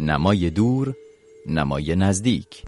نمای دور نمای نزدیک.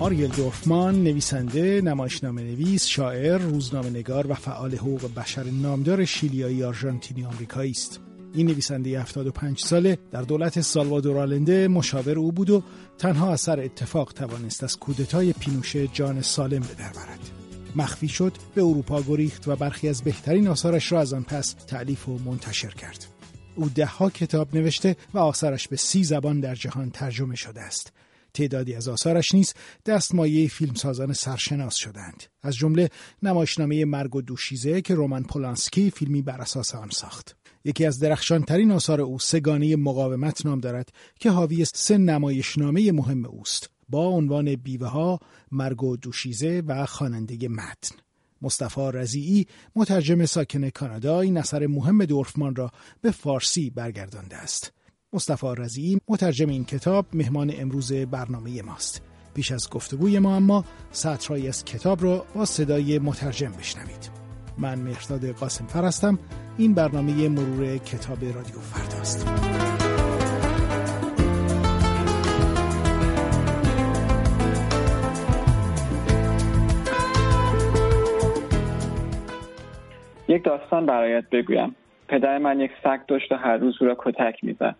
آریل دورفمان نویسنده نمایشنامه نویس شاعر روزنامه نگار و فعال حقوق بشر نامدار شیلیایی آرژانتینی آمریکایی است. این نویسنده 75 ساله در دولت سالوادور آلنده مشاور او بود و تنها اثر اتفاق توانست از کودتای پینوشه جان سالم به در برد مخفی شد به اروپا گریخت و برخی از بهترین آثارش را از آن پس تعلیف و منتشر کرد. او دهها کتاب نوشته و آثارش به سی زبان در جهان ترجمه شده است. تعدادی از آثارش نیز دستمایه فیلمسازان سرشناس شدند از جمله نمایشنامه مرگ و دوشیزه که رومن پولانسکی فیلمی بر اساس آن ساخت. یکی از درخشانترین آثار او سگانه مقاومت نام دارد که حاوی سه نمایشنامه مهم اوست با عنوان بیوه ها، مرگ و دوشیزه و خواننده متن. مصطفی رزیعی مترجم ساکن کانادا این اثر مهم دورفمان را به فارسی برگردانده است. مصطفی رزیعی مترجم این کتاب مهمان امروز برنامه ماست. پیش از گفتگوی ما اما سطرهایی از کتاب را با صدای مترجم بشنوید. من مهرداد قاسم فرستم این برنامه مرور کتاب رادیو فرداست. یک داستان برایت بگویم. پدر من یک سگ داشت و هر روز او را کتک می‌زد.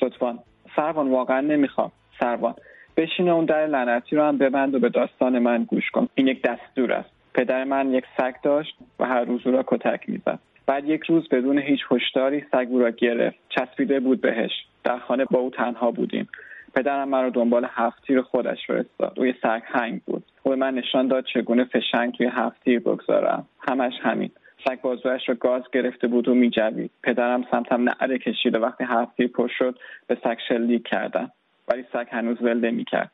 سطفان سروان واقعا نمی‌خوام. سروان بشین اون در لعنتی رو هم ببند و به داستان من گوش کن. این یک دستور است. پدر من یک سگ داشت و هر روز او را کتک می‌زد. بعد یک روز بدون هیچ هشداری سگ او را گرفت. چسبیده بود بهش. در خانه با او تنها بودیم. پدرم من رو دنبال هفت تیر خودش فرستاد. او یه سگ هنگ بود. او به من نشان داد چگونه فشنگ توی هفت تیر بگذارم. همش همین. سگ بازویش را گاز گرفته بود و میجوید. پدرم سمتم نعره کشید و وقتی هفت تیر پر شد به سگ شلیک کردم ولی سگ هنوز ول نمی‌کرد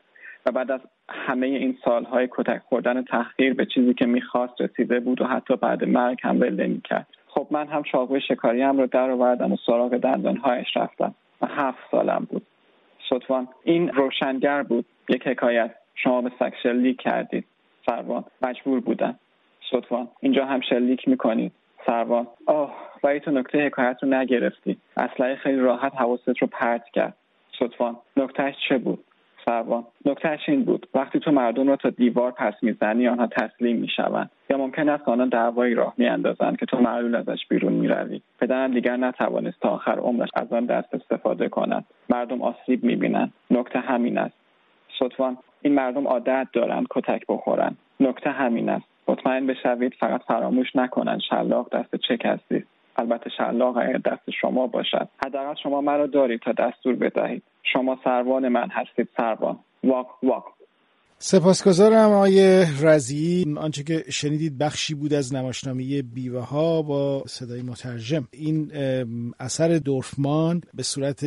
و بعد از همه این سالهای کتک خوردن تحقیر به چیزی که می‌خواست رسیده بود و حتی بعد مرگ هم ول نمی‌کرد. خب من هم چاقوی شکاریم رو در آوردم و سراغ دندانهایش رفتم و هفت سالم بود. سطفان این روشنگر بود. یک حکایت. شما به سگ شلیک کردید. سروان مجبور بودم. سطفان اینجا هم شلیک می‌کنید. سروان آه ولی تو نکته حکایت رو نگرفتی. اسلحه خیلی راحت حواست رو پرت کرد. سطفان نکتهش چه بود؟ سروان نکتهش این بود. وقتی تو مردم را تا دیوار پس می‌زنی آنها تسلیم می‌شوند. یا ممکن است آنها دعوایی راه میاندازند که تو معلول ازش بیرون می‌روی. پدرم دیگر نتوانست تا آخر عمرش از آن دست استفاده کند مردم آسیب می‌بینند. نکته همین است. سطفان این مردم عادت دارند کتک بخورند. نکته همین است. مطمئن بشوید فقط فراموش نکنند شلاق دست چه کسی. البته شلاق اگر دست شما باشد. حداقل شما مرا دارید تا دستور بدهید. شما سروان من هستید سروان. واق واق. سپاسگزارم آقای رزی آنچه که شنیدید بخشی بود از نمایشنامه بیوه ها با صدای مترجم. این اثر دورفمان به صورت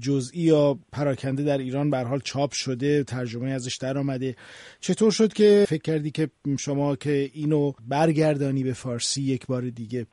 جزئی یا پراکنده در ایران به حال چاپ شده ترجمه ازش در آمده. چطور شد که فکر کردی که شما که اینو برگردانی به فارسی یک بار دیگه؟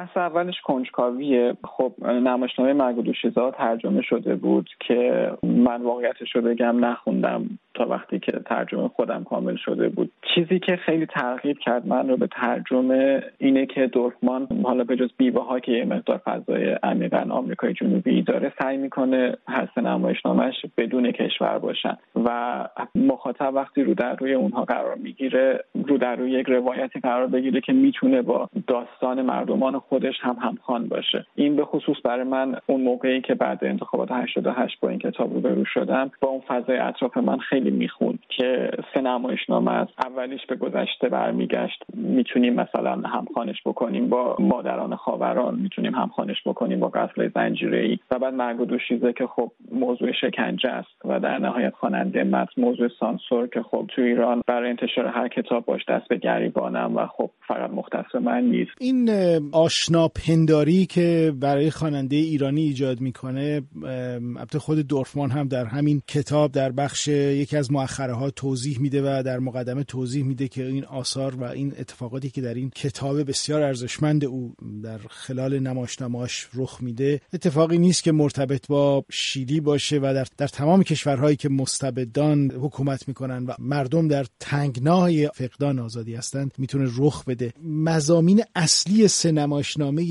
بحث اولش کنجکاویه. خب نمایشنامه مرگ و ترجمه شده بود که من واقعیتش رو بگم نخوندم. تا وقتی که ترجمه خودم کامل شده بود. چیزی که خیلی ترغیب کرد من رو به ترجمه اینه که دورفمان حالا به جز بیوه ها که یه مقدار فضای عمیقا آمریکای جنوبی داره سعی می‌کنه هر سه نمایشنامهش بدون کشور باشن و مخاطب وقتی رو در روی اونها قرار می‌گیره رو در روی یک روایتی قرار بگیره که می‌تونه با داستان مردمان خودش هم همخوان باشه. این به خصوص برای من اون موقعی که بعد انتخابات 88 با این کتاب روبرو شدم با اون فضای اطراف من خیلی می‌خوند که سه نمایشنامه از اولیش به گذشته برمیگشت. می‌تونیم مثلا همخوانش بکنیم با مادران خاوران می‌تونیم همخوانش بکنیم با قتل زنجیره ای و بعد مرگ و دوشیزه که خب موضوع شکنجه است و در نهایت خواننده متن موضوع سانسور که خب تو ایران برای انتشار هر کتاب باش دست به گریبانم و خب فقط مختص من نیست. این آشنا پنداری که برای خواننده ایرانی ایجاد می‌کنه البته خود دورفمان هم در همین کتاب در بخش یکی از مؤخره ها توضیح میده و در مقدمه توضیح میده که این آثار و این اتفاقاتی که در این کتاب بسیار ارزشمند او در خلال نمایشنامه‌اش رخ میده اتفاقی نیست که مرتبط با شیلی باشه و در, در تمام کشورهایی که مستبدان حکومت می‌کنن و مردم در تنگنای فقدان آزادی هستند می‌تونه رخ بده. مزامین اصلی سه نمایشنامه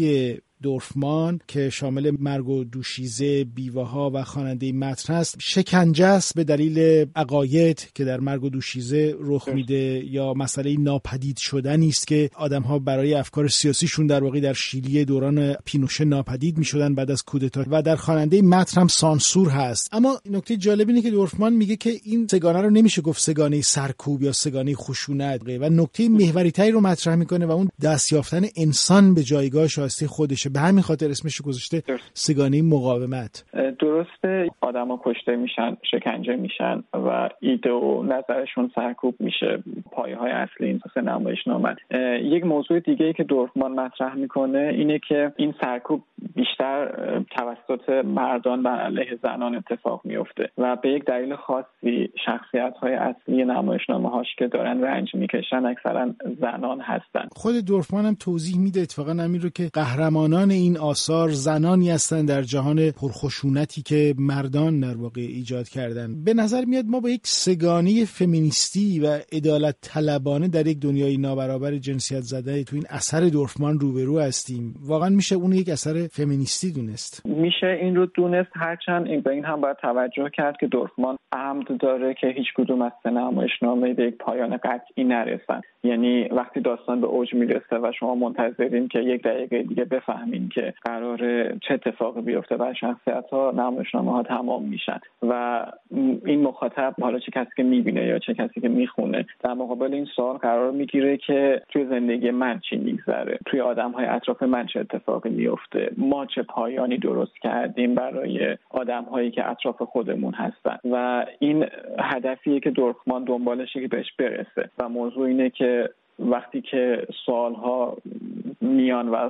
دورفمان که شامل مرگ و دوشیزه بیوه ها و خواننده متن است شکنجه است به دلیل عقاید که در مرگ و دوشیزه رخ میده یا مسئله ناپدید شدنی است که آدم ها برای افکار سیاسیشون در واقع در شیلی دوران پینوشه ناپدید می‌شدن بعد از کودتا. و در خواننده متن هم سانسور هست. اما نکته جالب اینه که دورفمان میگه که این سگانه رو نمیشه گفت سگانه سرکوب یا سگانه خشونت. و نکته محوری تری رو مطرح می‌کنه و اون دست یافتن انسان به جایگاه شایسته خودشه به همین خاطر اسمش گذاشته سگانه مقاومت. درسته آدما کشته میشن شکنجه میشن و ایده و نظرشون سرکوب میشه. پایه های اصلی این سه نمایش نامن یک موضوع دیگه ای که دورفمان مطرح می‌کنه اینه که این سرکوب بیشتر توسط مردان بر علیه زنان اتفاق میفته و به یک دلیل خاصی شخصیت های اصلی نمایشنامه هاش که دارن رنج می‌کشن اکثرا زنان هستن. خود دورفمان هم توضیح میده اتفاقا همین رو که قهرمانان این آثار زنانی هستند در جهان پرخشونتی که مردان در واقع ایجاد کردن به نظر میاد ما با یک سگانی فمینیستی و عدالت طلبانه در یک دنیای نابرابر جنسیت زده تو این اثر دورفمان روبرو هستیم. واقعا میشه اون یک اثر فمینیستی دونست. میشه این رو دونست هرچند این به این هم باید توجه کرد که دورفمان عمد داره که هیچ کدوم از نمایشنامه به یک پایان قطعی نرسن. یعنی وقتی داستان به اوج می‌رسه و شما منتظرین که یک دقیقه دیگه بفهمین که قرار چه اتفاقی بیفته بر شخصیت ها نمایشنامه ها تمام میشن. و این مخاطب حالا چه کسی که می‌بینه یا چه کسی که می‌خونه در مقابل این سوال قرار می‌گیره که توی زندگی من چی میگذره توی آدم های اطراف من چه اتفاقی میفته ما چه پایانی درست کردیم برای آدم هایی که اطراف خودمون هستن. و این هدفیه که دورخمان دنبالشه که بهش برسه. و موضوع اینه که وقتی که سوالها میان و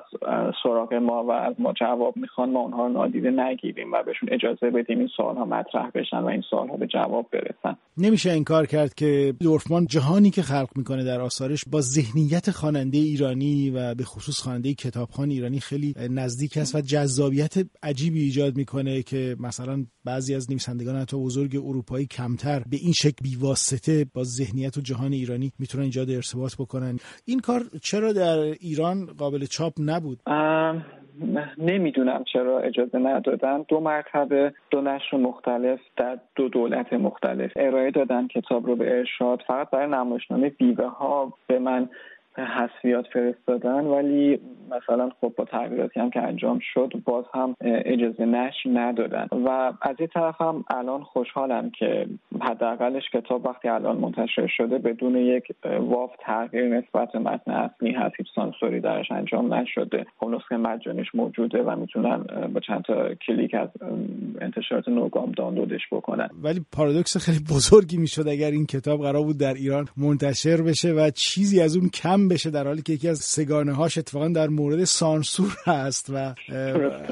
سراغ ما و از ما جواب می‌خوان ما اونها رو نادیده نگیریم و بهشون اجازه بدیم این سوال ها مطرح بشن و این سوال ها به جواب برسن. نمیشه انکار کرد که دورفمان جهانی که خلق می‌کنه در آثارش با ذهنیت خواننده ایرانی و به خصوص خواننده کتابخوان ایرانی خیلی نزدیک است و جذابیت عجیبی ایجاد می‌کنه که مثلا بعضی از نویسندگان حتی بزرگ اروپایی کمتر به این شکل بیواسطه با ذهنیت و جهان ایرانی می‌تونن ایجاد ارتباط بکنن. این کار چرا در ایران قابل چاپ نبود؟ نمی‌دونم چرا اجازه ندادن. دو مرتبه دو نشر مختلف در دو دولت مختلف ارائه دادن. کتاب رو به ارشاد. فقط برای نمایشنامه بیوه ها به من حسفیات فرستادن ولی مثلا خب با تغییراتی هم که انجام شد باز هم اجازه نشر ندادن. و از این طرف هم الان خوشحالم که حداقلش کتاب وقتی الان منتشر شده بدون یک واف تغییر نسبت متن اصلی هست سانسوری درش انجام نشده. خب نسخه مجانیش موجوده و می‌تونن با چند تا کلیک از انتشارات نوگام دانلودش بکنن. ولی پارادوکس خیلی بزرگی می‌شد اگر این کتاب قرار بود در ایران منتشر بشه و چیزی از اون کم بشه در حالی که یکی از سگانه هاش اتفاقا در مورد سانسور هست و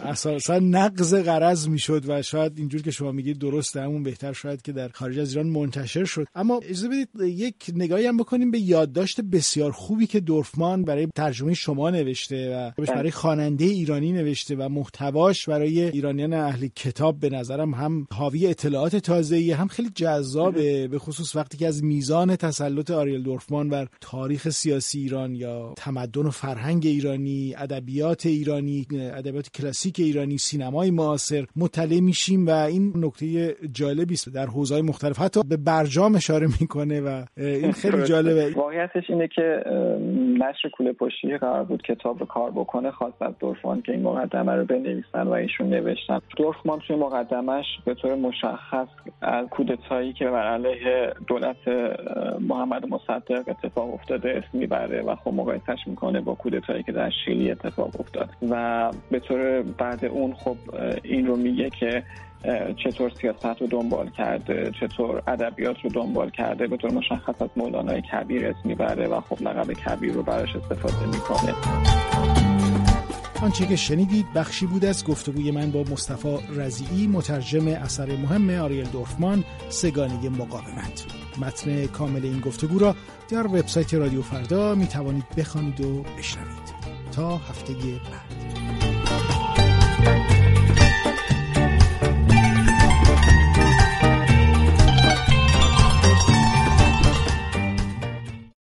اساسا نقض قرض می‌شد و شاید اینجور که شما میگید درسته همون بهتر شاید که در خارج از ایران منتشر شد. اما اجازه بدید یک نگاهی هم بکنیم به یادداشت بسیار خوبی که دورفمان برای ترجمه شما نوشته و برای خواننده ایرانی نوشته و محتواش برای ایرانیان اهل کتاب به نظرم هم حاوی اطلاعات تازه‌ای هم خیلی جذابه به خصوص وقتی که از میزان تسلط آریل دورفمان بر تاریخ سیاسی ایران یا تمدن و فرهنگ ایرانی ادبیات ایرانی ادبیات کلاسیک ایرانی سینمای معاصر مطلع میشیم و این نکته جالبی است. در حوزه‌های مختلف حتی به برجام اشاره می‌کنه و این خیلی جالبه. واقعیتش اینه که نشر کوله پشتی قرار بود کتاب رو کار بکنه خواست از دورفمان که این مقدمه رو بنویسن و ایشون نوشتن. دورفمان توی مقدمش به طور مشخص از کودتایی که بر علیه دولت محمد مصدق اتفاق افتاده اسم می‌بره. و خب مقایسش می‌کنه با کودتایی که در شیلی اتفاق افتاد. و به طور بعد اون خب این رو میگه که چطور سیاست رو دنبال کرده چطور ادبیات رو دنبال کرده به طور مشخص از مولانای کبیر اسم می‌بره و خب لقب کبیر رو براش استفاده می‌کنه. آنچه که شنیدید بخشی بود از گفتگوی من با مصطفی رزیعی مترجم اثر مهم آریل دورفمان سگانه مقاومت. متن کامل این گفتگو را در وبسایت رادیو فردا می توانید بخوانید و بشنوید. تا هفته بعد.